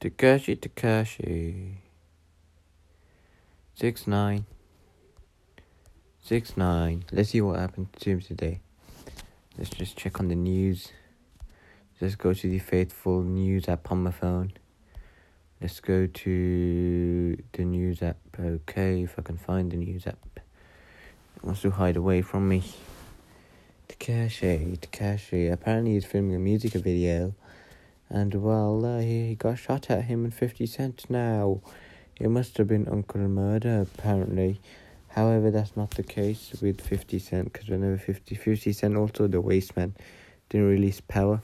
Tekashi Tekashi. Six nine. Six nine. Let's see what happened to him today. Let's just check on the news. Let's go to the faithful news app on my phone. Let's go to the news app. Okay, if I can find the news app. It wants to hide away from me. Tekashi, Tekashi. Apparently, he's filming a music video, and well, uh, he, got shot at him and Fifty Cent. Now, it must have been Uncle Murder, apparently. However, that's not the case with Fifty Cent, because whenever 50, 50 Cent, also the Waste Man, didn't release Power,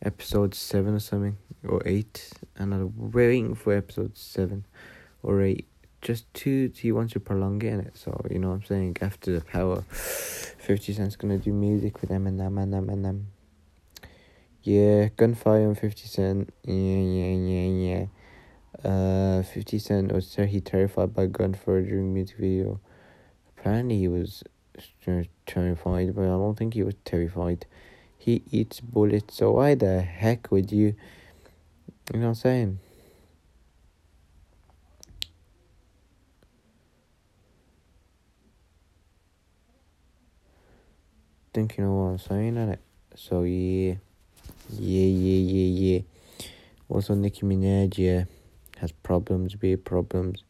episode seven or something or eight, and I'm waiting for episode seven or eight just to he wants to prolong it in it. So you know what I'm saying. After the power, Fifty Cent's gonna do music with Eminem and Eminem. Yeah, gunfire on Fifty Cent. Yeah, yeah, yeah, yeah. Uh, Fifty Cent was ter- he terrified by gunfire during music video. Apparently he was terrified, but I don't think he was terrified. He eats bullets, so why the heck would you? You know what I'm saying? think you know what I'm saying? So yeah, yeah, yeah, yeah, yeah. Also, Nicki Minaj, yeah, has problems, big problems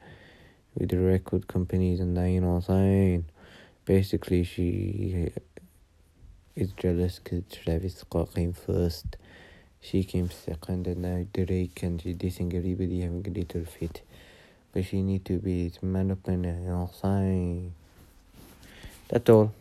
with the record companies and that, you know what I'm saying? Basically, she is jealous because Travis Scott came first. She came second, and now Drake and she dissing everybody having a little fit. But she need to be man up and you know what I'm saying? That's all.